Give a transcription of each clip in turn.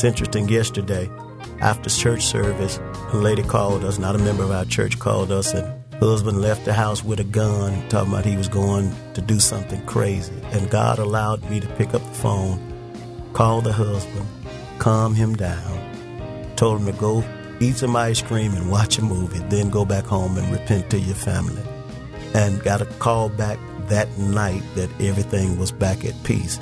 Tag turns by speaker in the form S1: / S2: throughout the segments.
S1: It's interesting, yesterday, after church service, a lady called us, not a member of our church, called us, and husband left the house with a gun, talking about he was going to do something crazy. And God allowed me to pick up the phone, call the husband, calm him down, told him to go eat some ice cream and watch a movie, then go back home and repent to your family. And got a call back that night that everything was back at peace.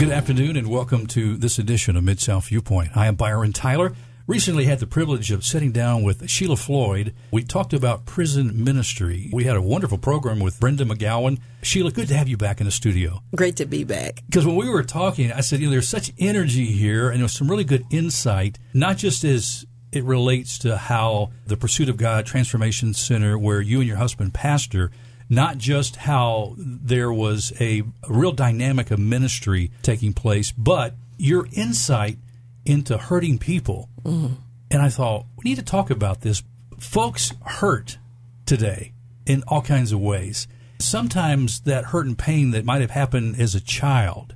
S2: Good afternoon and welcome to this edition of Mid South Viewpoint. I am Byron Tyler. Recently had the privilege of sitting down with Sheila Floyd. We talked about prison ministry. We had a wonderful program with Brenda McGowan. Sheila, good to have you back in the studio.
S3: Great to be back.
S2: Because when we were talking, I said, you know, there's such energy here and there's some really good insight, not just as it relates to how the Pursuit of God Transformation Center, where you and your husband pastor, not just how there was a, real dynamic of ministry taking place, but your insight into hurting people. Mm. And I thought, we need to talk about this. Folks hurt today in all kinds of ways. Sometimes that hurt and pain that might have happened as a child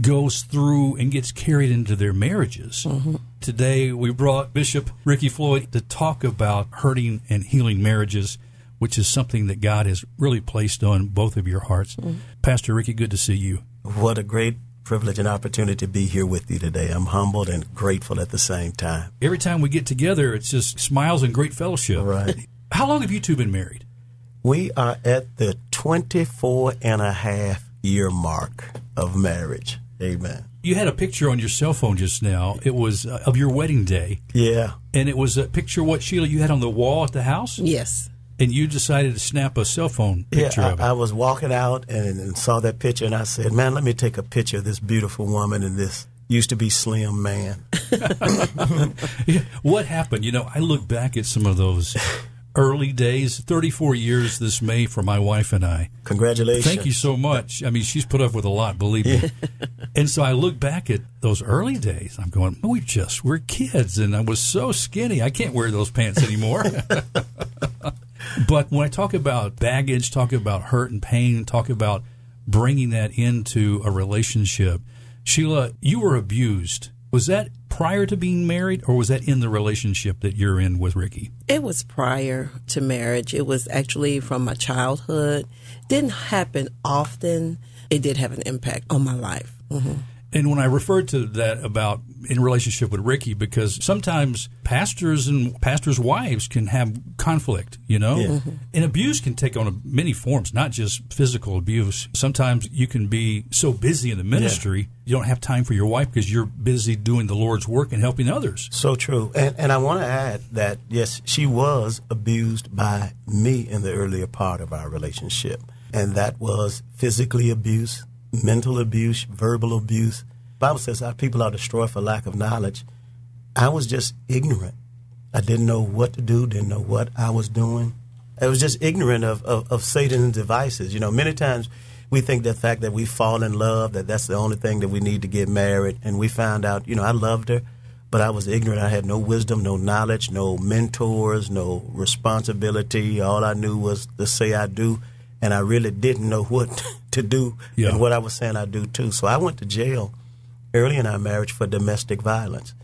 S2: goes through and gets carried into their marriages. Mm-hmm. Today, we brought Bishop Ricky Floyd to talk about hurting and healing marriages which is something that God has really placed on both of your hearts. Mm-hmm. Pastor Ricky, good to see you.
S1: What a great privilege and opportunity to be here with you today. I'm humbled and grateful at the same time.
S2: Every time we get together, it's just smiles and great fellowship.
S1: Right.
S2: How long have you two been married?
S1: We are at the 24 and a half year mark of marriage. Amen.
S2: You had a picture on your cell phone just now. It was uh, of your wedding day.
S1: Yeah.
S2: And it was a picture what Sheila you had on the wall at the house?
S3: Yes
S2: and you decided to snap a cell phone picture
S1: yeah, I,
S2: of it.
S1: I was walking out and, and, saw that picture, and I said, "Man, let me take a picture of this beautiful woman and this used to be slim man."
S2: yeah, what happened? You know, I look back at some of those early days. Thirty-four years this May for my wife and I.
S1: Congratulations!
S2: Thank you so much. I mean, she's put up with a lot, believe me. and so I look back at those early days. I'm going, we just were kids, and I was so skinny. I can't wear those pants anymore. But when I talk about baggage, talk about hurt and pain, talk about bringing that into a relationship, Sheila, you were abused. Was that prior to being married or was that in the relationship that you're in with Ricky?
S3: It was prior to marriage. It was actually from my childhood. Didn't happen often. It did have an impact on my life. Mm-hmm.
S2: And when I referred to that about in relationship with Ricky, because sometimes pastors and pastors' wives can have conflict, you know, yeah. mm-hmm. and abuse can take on many forms, not just physical abuse. Sometimes you can be so busy in the ministry, yeah. you don't have time for your wife because you're busy doing the Lord's work and helping others.
S1: So true. And, and I want to add that, yes, she was abused by me in the earlier part of our relationship. And that was physically abuse, mental abuse, verbal abuse. Bible says our people are destroyed for lack of knowledge. I was just ignorant. I didn't know what to do, didn't know what I was doing. I was just ignorant of, of, of Satan's devices. You know, many times we think the fact that we fall in love, that that's the only thing that we need to get married. And we found out, you know, I loved her, but I was ignorant. I had no wisdom, no knowledge, no mentors, no responsibility. All I knew was to say I do and I really didn't know what to do yeah. and what I was saying I do too. So I went to jail early in our marriage for domestic violence.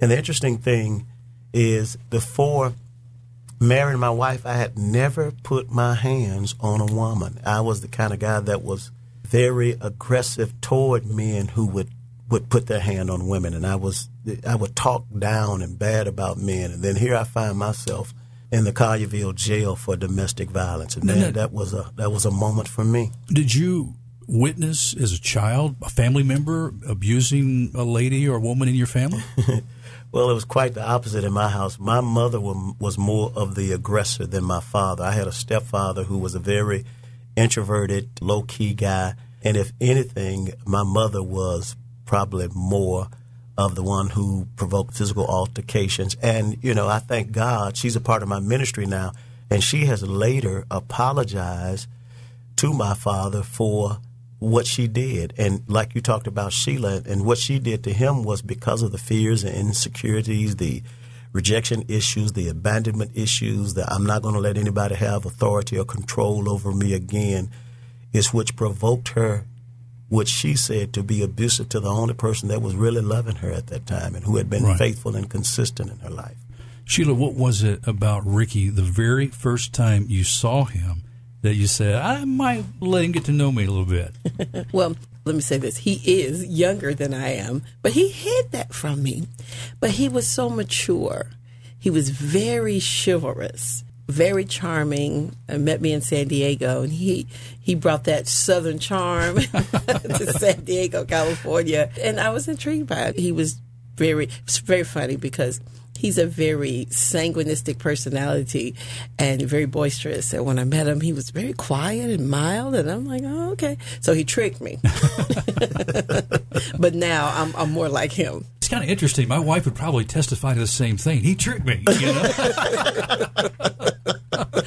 S1: And the interesting thing is before marrying my wife, I had never put my hands on a woman. I was the kind of guy that was very aggressive toward men who would would put their hand on women and I was I would talk down and bad about men and then here I find myself in the Collierville jail for domestic violence, and man, that was a that was a moment for me.
S2: Did you witness as a child a family member abusing a lady or a woman in your family?
S1: well, it was quite the opposite in my house. My mother was more of the aggressor than my father. I had a stepfather who was a very introverted, low key guy, and if anything, my mother was probably more of the one who provoked physical altercations. And, you know, I thank God she's a part of my ministry now. And she has later apologized to my father for what she did. And like you talked about Sheila, and what she did to him was because of the fears and insecurities, the rejection issues, the abandonment issues, that I'm not going to let anybody have authority or control over me again, is which provoked her what she said to be abusive to the only person that was really loving her at that time and who had been
S2: Right.
S1: faithful and consistent in her life.
S2: Sheila, what was it about Ricky the very first time you saw him that you said, I might let him get to know me a little bit?
S3: Well, let me say this. He is younger than I am, but he hid that from me. But he was so mature. He was very chivalrous, very charming. Uh, met me in San Diego, and he he brought that southern charm to San Diego, California, and I was intrigued by it. He was very very funny because he's a very sanguinistic personality and very boisterous. And when I met him, he was very quiet and mild, and I'm like, oh, okay. So he tricked me. but now I'm, I'm more like him.
S2: Kind of interesting. My wife would probably testify to the same thing. He tricked me, you know?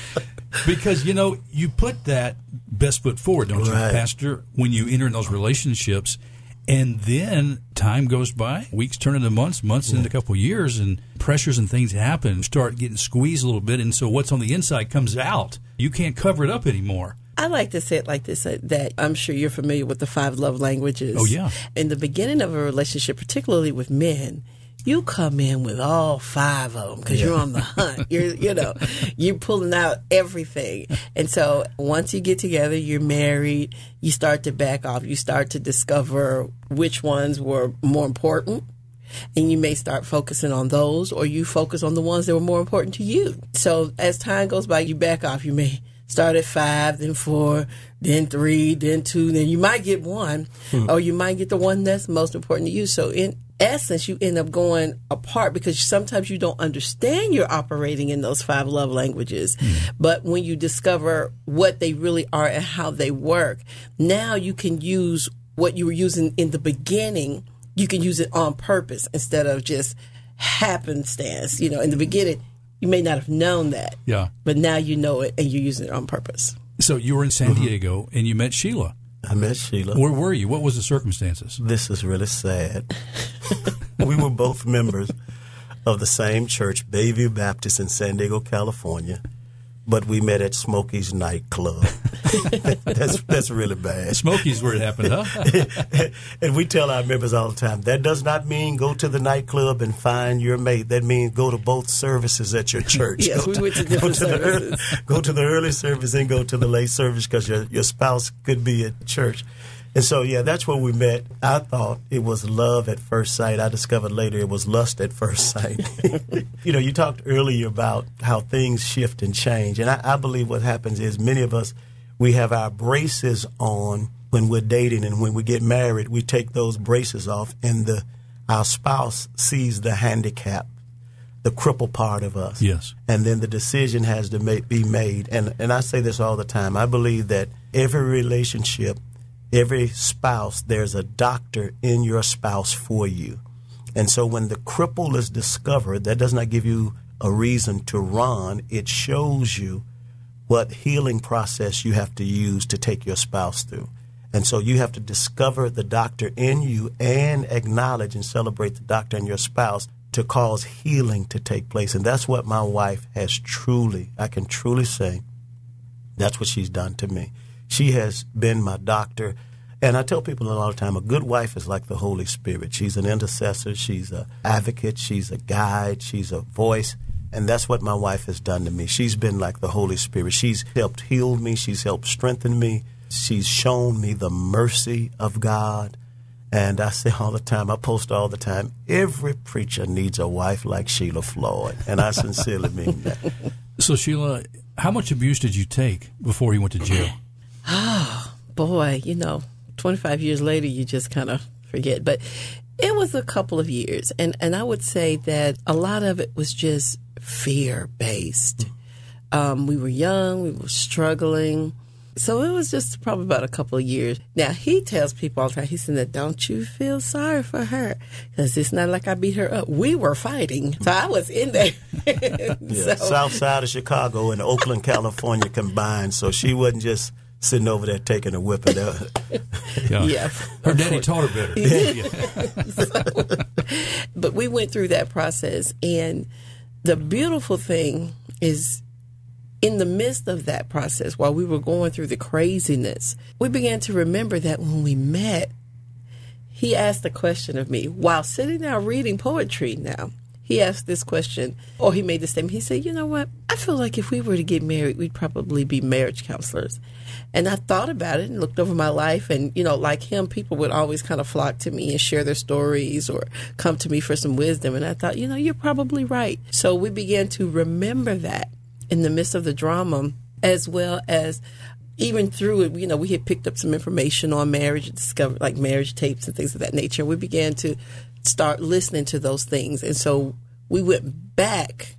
S2: because, you know, you put that best foot forward, don't you, Pastor, when you enter in those relationships. And then time goes by, weeks turn into months, months into a couple of years, and pressures and things happen, start getting squeezed a little bit. And so what's on the inside comes out. You can't cover it up anymore.
S3: I like to say it like this uh, that I'm sure you're familiar with the five love languages.
S2: Oh, yeah.
S3: In the beginning of a relationship, particularly with men, you come in with all five of them because you're on the hunt. You're, you know, you're pulling out everything. And so once you get together, you're married, you start to back off. You start to discover which ones were more important and you may start focusing on those or you focus on the ones that were more important to you. So as time goes by, you back off. You may start at five, then four, then three, then two, then you might get one hmm. or you might get the one that's most important to you. So in essence, you end up going apart because sometimes you don't understand you're operating in those five love languages. Hmm. But when you discover what they really are and how they work, now you can use what you were using in the beginning you can use it on purpose instead of just happenstance. You know, in the beginning, you may not have known that,
S2: Yeah.
S3: but now you know it and you're using it on purpose.
S2: So you were in San mm-hmm. Diego and you met Sheila.
S1: I met Sheila.
S2: Where were you? What was the circumstances?
S1: This is really sad. we were both members of the same church, Bayview Baptist in San Diego, California, but we met at Smokey's nightclub. that's that's really bad.
S2: Smokies where it happened, huh?
S1: and we tell our members all the time that does not mean go to the nightclub and find your mate. That means go to both services at your church.
S3: Yes,
S1: go
S3: we went to different
S1: the early, go to the early service and go to the late service because your your spouse could be at church. And so, yeah, that's where we met. I thought it was love at first sight. I discovered later it was lust at first sight. you know, you talked earlier about how things shift and change. And I, I believe what happens is many of us, we have our braces on when we're dating and when we get married, we take those braces off and the our spouse sees the handicap, the cripple part of us
S2: Yes.
S1: and then the decision has to ma- be made. And and I say this all the time. I believe that every relationship, every spouse, there's a doctor in your spouse for you. And so when the cripple is discovered, that does not give you a reason to run. It shows you what healing process you have to use to take your spouse through. And so you have to discover the doctor in you and acknowledge and celebrate the doctor and your spouse to cause healing to take place. And that's what my wife has truly, I can truly say, that's what she's done to me. She has been my doctor. And I tell people a lot of time, a good wife is like the Holy Spirit. She's an intercessor, she's an advocate, she's a guide, she's a voice. And that's what my wife has done to me. She's been like the Holy Spirit. She's helped heal me, she's helped strengthen me, she's shown me the mercy of God. And I say all the time, I post all the time, every preacher needs a wife like Sheila Floyd. And I sincerely mean that.
S2: So Sheila, how much abuse did you take before you went to jail?
S3: Oh boy, you know, 25 years later, you just kind of forget. But it was a couple of years. And, and I would say that a lot of it was just fear based. Um, we were young, we were struggling. So it was just probably about a couple of years. Now he tells people all the time. He said, that, "Don't you feel sorry for her? Because it's not like I beat her up. We were fighting, so I was in there."
S1: Yeah,
S3: So-
S1: South side of Chicago and Oakland, California combined. So she wasn't just sitting over there taking a whipping. Uh,
S3: Yeah.
S2: Her daddy taught her better. Yeah.
S3: but we went through that process and the beautiful thing is in the midst of that process, while we were going through the craziness, we began to remember that when we met, he asked a question of me while sitting down reading poetry now. He asked this question, or he made the statement. He said, You know what? I feel like if we were to get married, we'd probably be marriage counselors. And I thought about it and looked over my life. And, you know, like him, people would always kind of flock to me and share their stories or come to me for some wisdom. And I thought, you know, you're probably right. So we began to remember that in the midst of the drama, as well as even through it, you know, we had picked up some information on marriage, discovered like marriage tapes and things of that nature. We began to start listening to those things. And so we went back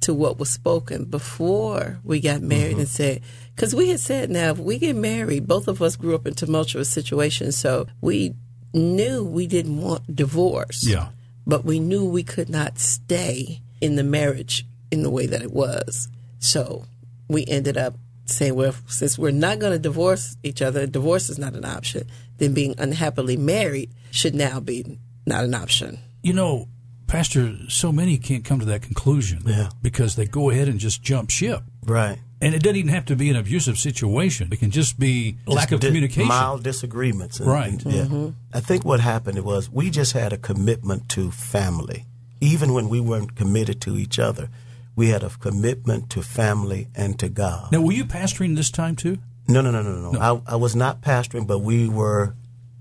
S3: to what was spoken before we got married mm-hmm. and said, because we had said, now, if we get married, both of us grew up in tumultuous situations. So we knew we didn't want divorce.
S2: Yeah.
S3: But we knew we could not stay in the marriage in the way that it was. So we ended up saying, well, since we're not going to divorce each other, divorce is not an option, then being unhappily married should now be not an option.
S2: You know, Pastor, so many can't come to that conclusion
S1: yeah.
S2: because they go ahead and just jump ship.
S1: Right.
S2: And it doesn't even have to be an abusive situation. It can just be just lack of di- communication.
S1: Mild disagreements. And,
S2: right.
S1: And, yeah. Mm-hmm. I think what happened was we just had a commitment to family. Even when we weren't committed to each other, we had a commitment to family and to God.
S2: Now, were you pastoring this time too?
S1: No, no, no, no, no. no. I, I was not pastoring, but we were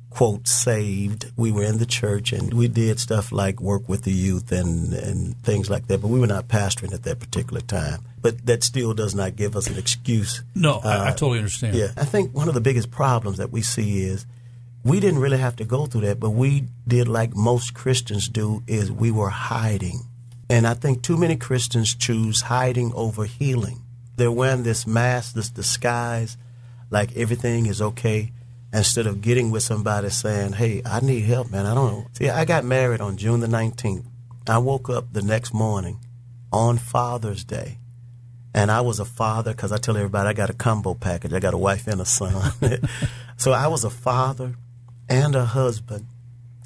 S1: quote saved. We were in the church and we did stuff like work with the youth and and things like that. But we were not pastoring at that particular time. But that still does not give us an excuse.
S2: No, uh, I, I uh, totally understand.
S1: Yeah, I think one of the biggest problems that we see is we didn't really have to go through that, but we did like most Christians do is we were hiding. And I think too many Christians choose hiding over healing. They're wearing this mask, this disguise, like everything is okay instead of getting with somebody saying, "Hey, I need help, man. I don't know." See, I got married on June the 19th. I woke up the next morning on Father's Day, and I was a father because I tell everybody I got a combo package. I got a wife and a son, so I was a father and a husband,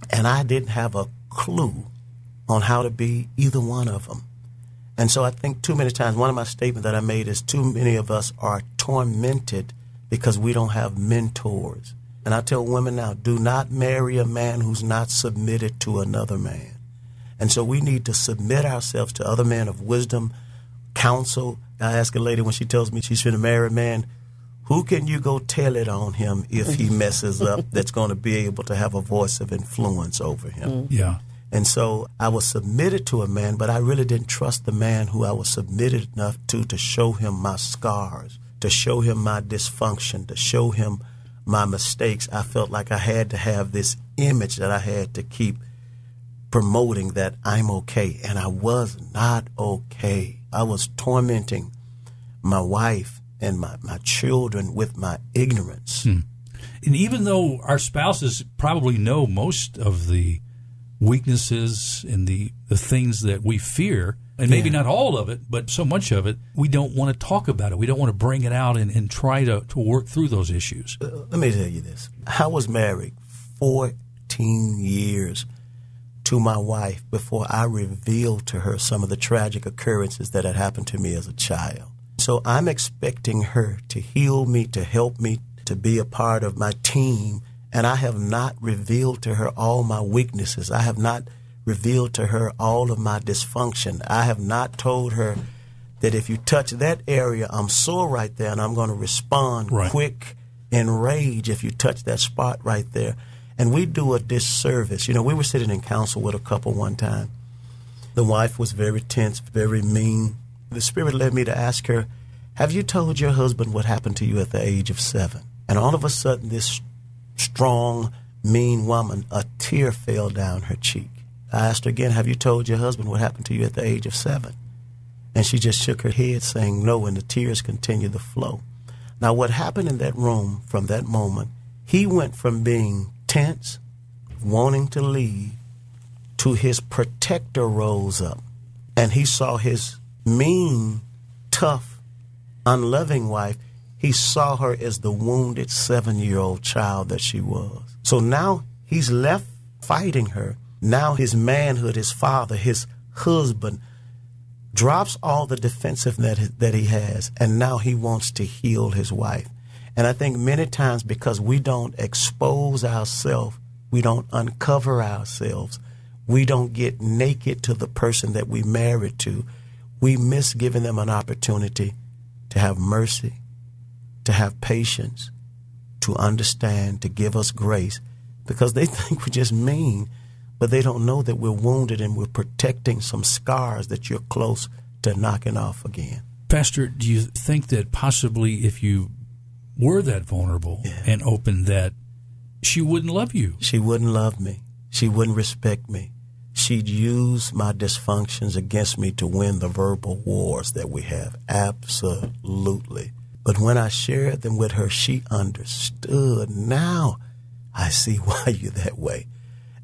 S1: and I didn't have a clue on how to be either one of them. And so I think too many times, one of my statements that I made is too many of us are tormented because we don't have mentors. And I tell women now, do not marry a man who's not submitted to another man. And so we need to submit ourselves to other men of wisdom, counsel. I ask a lady when she tells me she's going to marry a man, who can you go tell it on him if he messes up that's going to be able to have a voice of influence over him?
S2: Mm. Yeah.
S1: And so I was submitted to a man, but I really didn't trust the man who I was submitted enough to to show him my scars, to show him my dysfunction, to show him my mistakes, I felt like I had to have this image that I had to keep promoting that I'm okay. And I was not okay. I was tormenting my wife and my, my children with my ignorance.
S2: Hmm. And even though our spouses probably know most of the weaknesses and the, the things that we fear, and maybe yeah. not all of it, but so much of it, we don't want to talk about it. We don't want to bring it out and, and try to, to work through those issues.
S1: Uh, let me tell you this. I was married 14 years to my wife before I revealed to her some of the tragic occurrences that had happened to me as a child. So I'm expecting her to heal me, to help me, to be a part of my team. And I have not revealed to her all my weaknesses. I have not revealed to her all of my dysfunction. I have not told her that if you touch that area, I'm sore right there and I'm going to respond
S2: right.
S1: quick in rage if you touch that spot right there. And we do a disservice. You know, we were sitting in counsel with a couple one time. The wife was very tense, very mean. The Spirit led me to ask her, Have you told your husband what happened to you at the age of seven? And all of a sudden, this strong, mean woman, a tear fell down her cheek. I asked her again, Have you told your husband what happened to you at the age of seven? And she just shook her head, saying no, and the tears continued to flow. Now, what happened in that room from that moment, he went from being tense, wanting to leave, to his protector rose up. And he saw his mean, tough, unloving wife. He saw her as the wounded seven year old child that she was. So now he's left fighting her now his manhood, his father, his husband, drops all the defensive that that he has, and now he wants to heal his wife. And I think many times because we don't expose ourselves, we don't uncover ourselves, we don't get naked to the person that we married to, we miss giving them an opportunity to have mercy, to have patience, to understand, to give us grace, because they think we're just mean, but they don't know that we're wounded and we're protecting some scars that you're close to knocking off again.
S2: Pastor, do you think that possibly if you were that vulnerable
S1: Yeah.
S2: and open that she wouldn't love you?
S1: She wouldn't love me. She wouldn't respect me. She'd use my dysfunctions against me to win the verbal wars that we have. Absolutely. But when I shared them with her, she understood. Now I see why you're that way.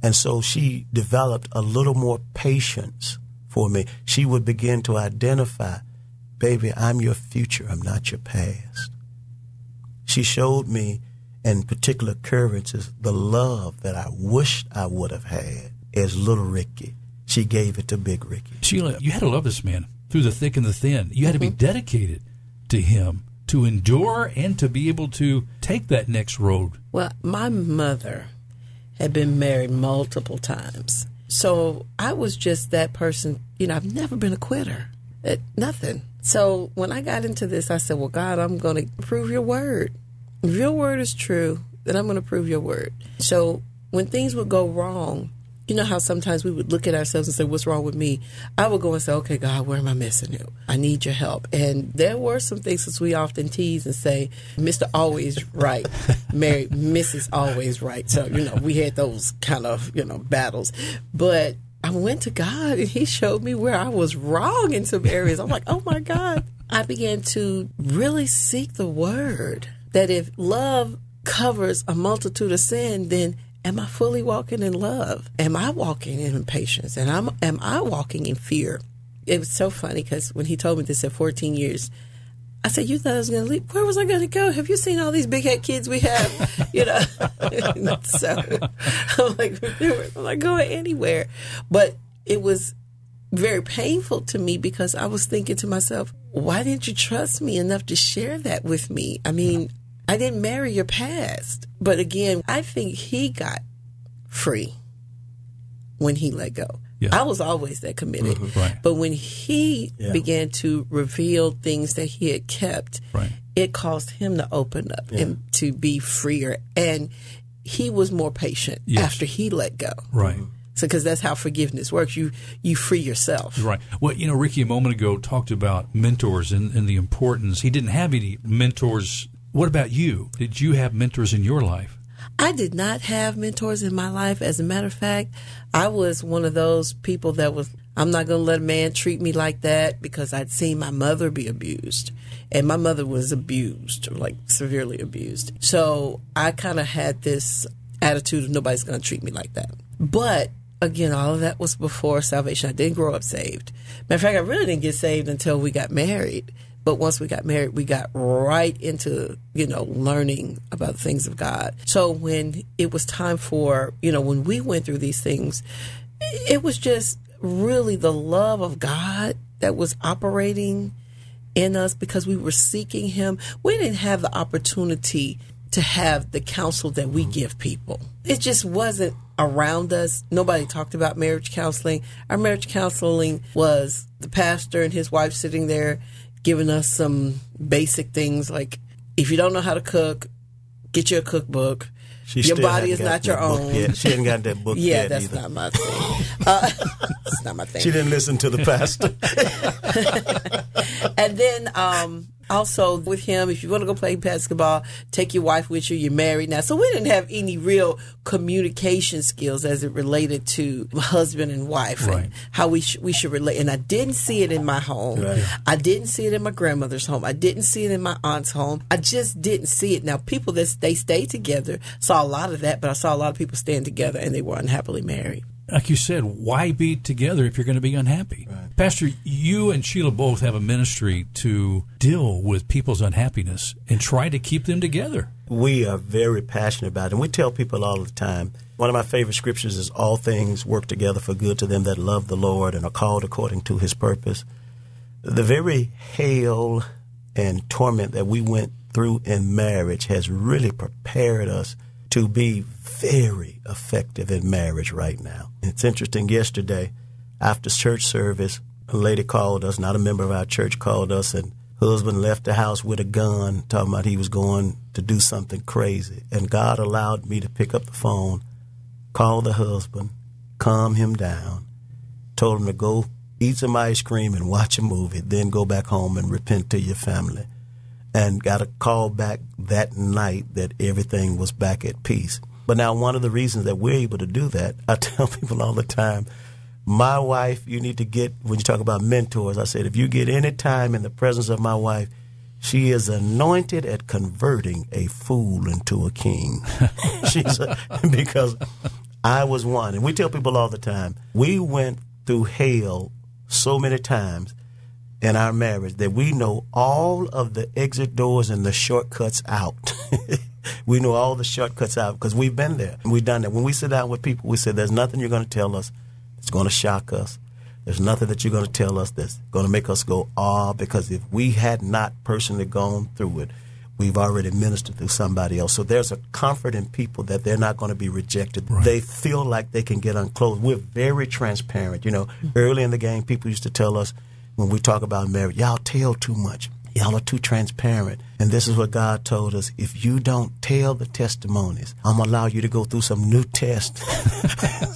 S1: And so she developed a little more patience for me. She would begin to identify, baby, I'm your future. I'm not your past. She showed me in particular occurrences the love that I wished I would have had as little Ricky. She gave it to Big Ricky.
S2: Sheila, you had to love this man through the thick and the thin. You had to be mm-hmm. dedicated to him to endure and to be able to take that next road.
S3: Well, my mother had been married multiple times. So I was just that person. You know, I've never been a quitter at nothing. So when I got into this, I said, Well, God, I'm going to prove your word. If your word is true, then I'm going to prove your word. So when things would go wrong, you know how sometimes we would look at ourselves and say, What's wrong with me? I would go and say, Okay, God, where am I missing you? I need your help. And there were some things as we often tease and say, Mr. Always Right, Mary, Mrs. Always Right. So, you know, we had those kind of, you know, battles. But I went to God and He showed me where I was wrong in some areas. I'm like, Oh my God. I began to really seek the word that if love covers a multitude of sin, then am I fully walking in love? Am I walking in patience? And I'm, am I walking in fear? It was so funny because when he told me this at 14 years, I said, "You thought I was going to leave? Where was I going to go? Have you seen all these big head kids we have? You know." so I'm like, "I'm not going anywhere." But it was very painful to me because I was thinking to myself, "Why didn't you trust me enough to share that with me?" I mean, I didn't marry your past, but again, I think he got free when he let go.
S2: Yeah.
S3: I was always that committed. Mm-hmm.
S2: Right.
S3: But when he
S1: Yeah.
S3: began to reveal things that he had kept,
S2: Right.
S3: it caused him to open up and to be freer. And he was more patient
S2: Yes.
S3: after he let go.
S2: Right.
S3: So, because that's how forgiveness works. You you free yourself.
S2: Right. Well, you know, Ricky a moment ago talked about mentors and, and the importance. He didn't have any mentors. What about you? Did you have mentors in your life?
S3: I did not have mentors in my life. As a matter of fact, I was one of those people that was, I'm not going to let a man treat me like that because I'd seen my mother be abused. And my mother was abused, like severely abused. So I kind of had this attitude of nobody's going to treat me like that. But again, all of that was before salvation. I didn't grow up saved. Matter of fact, I really didn't get saved until we got married. But once we got married, we got right into, you know, learning about the things of God. So when it was time for, you know, when we went through these things, it was just really the love of God that was operating in us because we were seeking Him. We didn't have the opportunity to have the counsel that we mm-hmm. give people. It just wasn't around us. Nobody talked about marriage counseling. Our marriage counseling was the pastor and his wife sitting there giving us some basic things like if you don't know how to cook, get you a cookbook.
S1: She
S3: your body is not your own.
S1: yet. She hadn't got that book
S3: Yeah,
S1: yet
S3: that's
S1: either.
S3: not my thing. Uh, it's not my thing.
S1: She didn't listen to the pastor.
S3: and then um, also with him, if you want to go play basketball, take your wife with you. You're married now, so we didn't have any real communication skills as it related to husband and wife
S2: Right.
S3: and how we sh- we should relate. And I didn't see it in my home.
S1: Right.
S3: I didn't see it in my grandmother's home. I didn't see it in my aunt's home. I just didn't see it. Now, people that they stayed together saw a lot of that, but I saw a lot of people staying together and they were unhappily married.
S2: Like you said, why be together if you're going to be unhappy? Pastor, you and Sheila both have a ministry to deal with people's unhappiness and try to keep them together.
S1: we are very passionate about it. And we tell people all the time. One of my favorite scriptures is all things work together for good to them that love the Lord and are called according to his purpose. the very hell and torment that we went through in marriage has really prepared us to be very effective in marriage right now. It's interesting. Yesterday, after church service, a lady called us, not a member of our church, called us, and husband left the house with a gun, talking about he was going to do something crazy. And God allowed me to pick up the phone, call the husband, calm him down, told him to go eat some ice cream and watch a movie, then go back home and repent to your family. And got a call back that night that everything was back at peace. But now, one of the reasons that we're able to do that, I tell people all the time, my wife, you need to get, when you talk about mentors, I said, if you get any time in the presence of my wife, she is anointed at converting a fool into a king. She's a, because I was one. And we tell people all the time, we went through hell so many times in our marriage that we know all of the exit doors and the shortcuts out. we know all the shortcuts out because we've been there. We've done that. When we sit down with people, we say, there's nothing you're going to tell us that's going to shock us. There's nothing that you're going to tell us that's going to make us go, ah, because if we had not personally gone through it, we've already ministered through somebody else. So there's a comfort in people that they're not going to be rejected. Right. They feel like they can get unclothed. We're very transparent. You know, early in the game, people used to tell us when we talk about marriage, y'all tell too much. Y'all are too transparent. And this is what God told us. If you don't tell the testimonies, I'm going to allow you to go through some new tests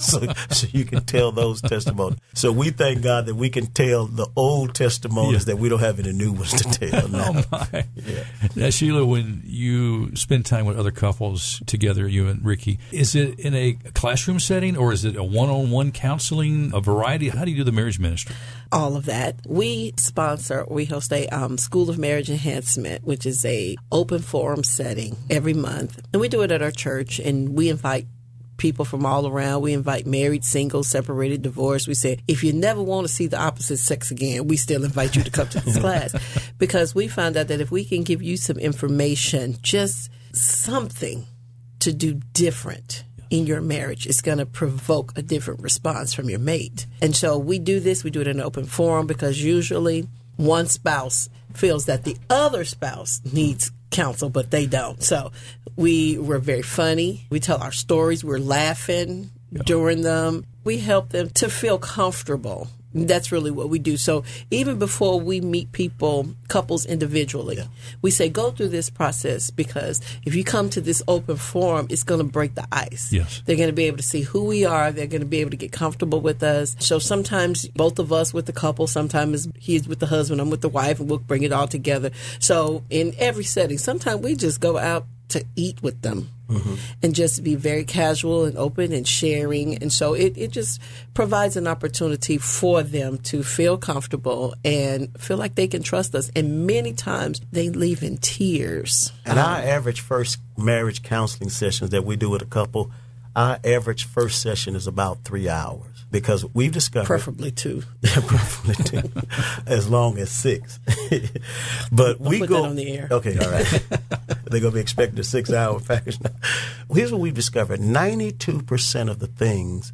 S1: so, so you can tell those testimonies. So we thank God that we can tell the old testimonies yeah. that we don't have any new ones to tell now.
S2: oh my. Yeah. Now, Sheila, when you spend time with other couples together, you and Ricky, is it in a classroom setting or is it a one on one counseling, a variety? How do you do the marriage ministry?
S3: All of that. We sponsor, we host a um, School of Marriage Enhancement, which is is a open forum setting every month, and we do it at our church, and we invite people from all around. We invite married, single, separated, divorced. We say, if you never want to see the opposite sex again, we still invite you to come to this class because we found out that if we can give you some information, just something to do different in your marriage, it's going to provoke a different response from your mate. And so we do this, we do it in an open forum because usually one spouse feels that the other spouse needs counsel, but they don't. So we were very funny. We tell our stories. We're laughing yeah. during them. We help them to feel comfortable that's really what we do. So even before we meet people, couples individually, yeah. we say go through this process because if you come to this open forum, it's going to break the ice.
S2: Yes.
S3: They're going to be able to see who we are. They're going to be able to get comfortable with us. So sometimes both of us with the couple, sometimes he's with the husband, I'm with the wife, and we'll bring it all together. So in every setting, sometimes we just go out to eat with them mm-hmm. and just be very casual and open and sharing. And so it, it just provides an opportunity for them to feel comfortable and feel like they can trust us. And many times they leave in tears.
S1: And um, our average first marriage counseling sessions that we do with a couple, our average first session is about three hours because we've discovered
S3: preferably two,
S1: preferably two, as long as six. but
S3: I'll
S1: we go
S3: on the air.
S1: Okay, all right. They're gonna be expecting a six-hour package. Now. Here's what we've discovered: ninety-two percent of the things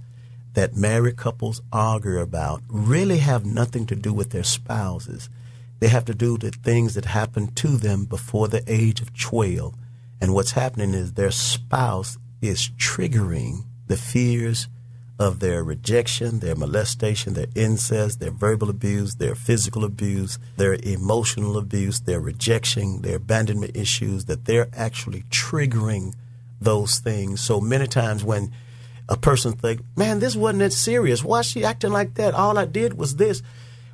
S1: that married couples argue about really have nothing to do with their spouses. They have to do with things that happened to them before the age of twelve. And what's happening is their spouse is triggering the fears of their rejection, their molestation, their incest, their verbal abuse, their physical abuse, their emotional abuse, their rejection, their abandonment issues, that they're actually triggering those things. So many times when a person think, man, this wasn't that serious. Why is she acting like that? All I did was this.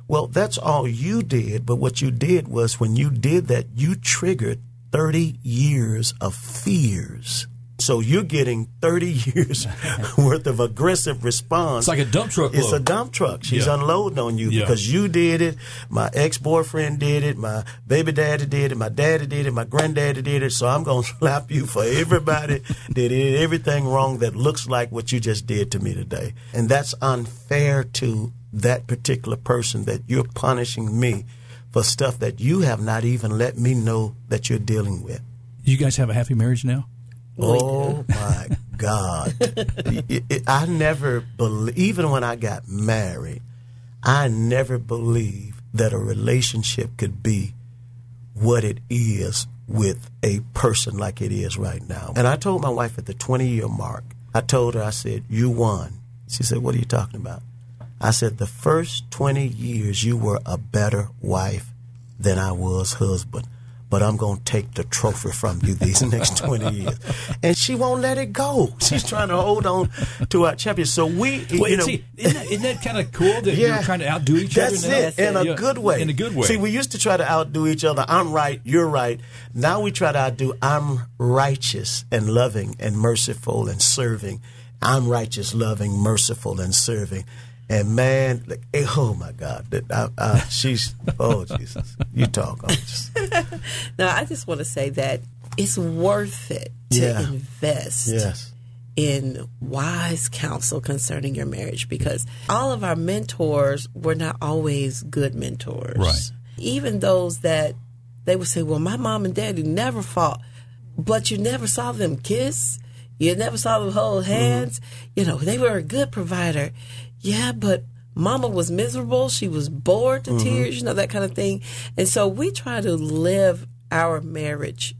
S1: Well, that's all you did. But what you did was when you did that, you triggered 30 years of fears so you're getting 30 years worth of aggressive response.
S2: It's like a dump truck.
S1: It's a dump truck. She's yeah. unloading on you yeah. because you did it. My ex boyfriend did it. My baby daddy did it. My daddy did it. My granddaddy did it. So I'm going to slap you for everybody that did everything wrong that looks like what you just did to me today. And that's unfair to that particular person that you're punishing me for stuff that you have not even let me know that you're dealing with.
S2: You guys have a happy marriage now?
S1: Oh uh, my God. it, it, I never believe, even when I got married, I never believed that a relationship could be what it is with a person like it is right now. And I told my wife at the 20 year mark, I told her, I said, You won. She said, What are you talking about? I said, The first 20 years, you were a better wife than I was husband but I'm going to take the trophy from you these next 20 years. And she won't let it go. She's trying to hold on to our champion. So we,
S2: Wait,
S1: you know,
S2: see, isn't that, isn't that kind of cool that
S1: Yeah.
S2: you're trying to outdo each
S1: that's
S2: other? now?
S1: it, in a
S2: Yeah,
S1: good way.
S2: In a good way.
S1: See, we used to try to outdo each other. I'm right, you're right. Now we try to outdo. I'm righteous and loving and merciful and serving. I'm righteous, loving, merciful, and serving. And man, like, eh, oh my God, that I, I, she's oh Jesus, you talk. I'm just,
S3: Now, I just want to say that it's worth it to
S1: Yeah.
S3: invest
S1: yes,
S3: in wise counsel concerning your marriage because all of our mentors were not always good mentors.
S2: Right.
S3: Even those that they would say, Well, my mom and daddy never fought, but you never saw them kiss. You never saw them hold hands. You know, they were a good provider. Yeah, but mama was miserable. She was bored to mm-hmm. tears, you know, that kind of thing. And so we try to live our marriage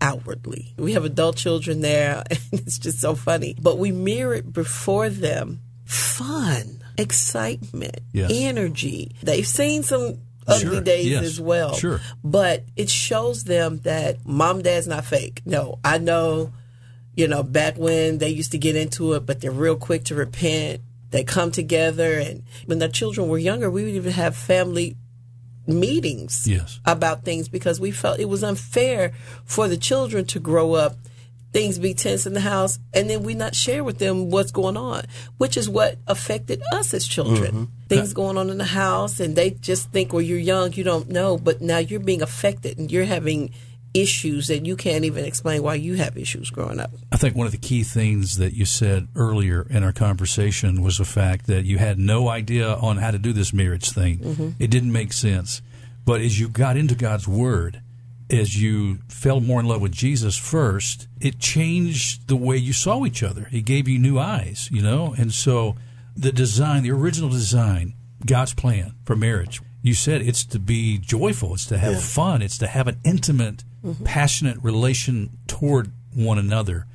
S3: outwardly. We have adult children there, and it's just so funny. But we mirror it before them fun, excitement,
S2: Yes.
S3: energy. They've seen some ugly
S2: Sure,
S3: days
S2: yes,
S3: as well.
S2: sure.
S3: But it shows them that mom, dad's not fake. No, I know, you know, back when they used to get into it, but they're real quick to repent. They come together, and when the children were younger, we would even have family meetings
S2: Yes.
S3: about things because we felt it was unfair for the children to grow up things be tense in the house and then we not share with them what's going on which is what affected us as children. Mm-hmm. Things going on in the house and they just think well you're young you don't know. But now you're being affected and you're having issues that you can't even explain why you have issues growing up
S2: I think one of the key things that you said earlier in our conversation was the fact that you had no idea on how to do this marriage thing.
S3: Mm-hmm.
S2: It didn't make sense. But as you got into God's Word, as you fell more in love with Jesus first, it changed the way you saw each other. It gave you new eyes, you know? And so the design, the original design, God's plan for marriage, you said it's to be joyful, it's to have
S1: Yeah.
S2: fun, it's to have an intimate, passionate relation toward one another.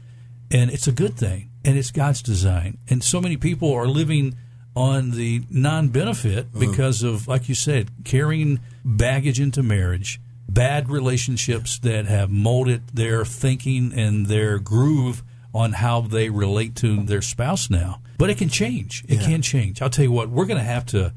S2: And it's a good thing, and it's God's design. And so many people are living on the non benefit uh-huh. because of, like you said, carrying baggage into marriage, bad relationships that have molded their thinking and their groove on how they relate to their spouse now. But it can change. It
S1: Yeah.
S2: can change. I'll tell you what, we're going to have to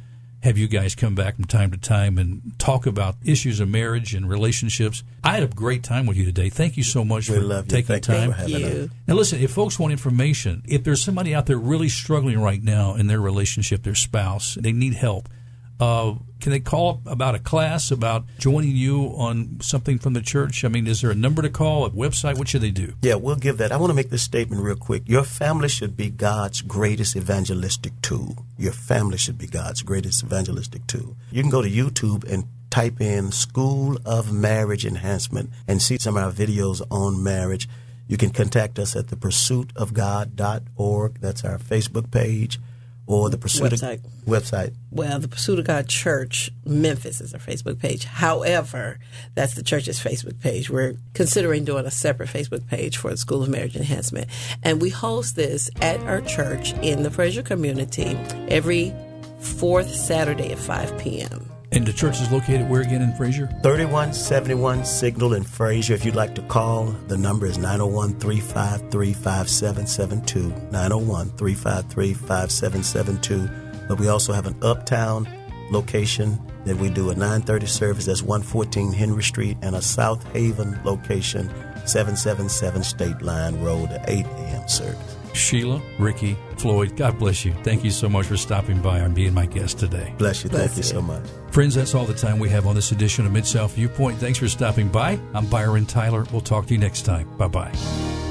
S2: have you guys come back from time to time and talk about issues of marriage and relationships. I had a great time with you today. Thank you so much
S1: We
S2: for
S1: love
S2: taking
S1: Thank you
S2: time.
S1: for having
S3: you
S1: us.
S2: Now, listen, if folks want information, if there's somebody out there really struggling right now in their relationship, their spouse, they need help, uh, can they call about a class, about joining you on something from the church? I mean, is there a number to call, a website? What should they do?
S1: Yeah, we'll give that. I want to make this statement real quick. Your family should be God's greatest evangelistic tool. Your family should be God's greatest evangelistic tool. You can go to YouTube and type in School of Marriage Enhancement and see some of our videos on marriage. You can contact us at the pursuitofgod.org. That's our Facebook page or the pursuit
S3: Website.
S1: of website.
S3: Well, the Pursuit of God Church Memphis is our Facebook page. However, that's the church's Facebook page. We're considering doing a separate Facebook page for the School of Marriage Enhancement. And we host this at our church in the Frayser community every fourth Saturday at 5 p.m.
S2: And the church is located where again in Frayser?
S1: 3171 Signal in Frayser. If you'd like to call, the number is 901 353 5772. 901 353 5772. But we also have an uptown location that we do a 930 service. That's 114 Henry Street, and a Southaven location, 777 State Line Road, at 8 a.m. service.
S2: Sheila, Ricky, Floyd, God bless you. Thank you so much for stopping by and being my guest today.
S1: Bless you.
S3: Bless
S1: Thank you
S3: you.
S1: so much.
S2: Friends, that's all the time we have on this edition of Mid South Viewpoint. Thanks for stopping by. I'm Byron Tyler. We'll talk to you next time. Bye bye.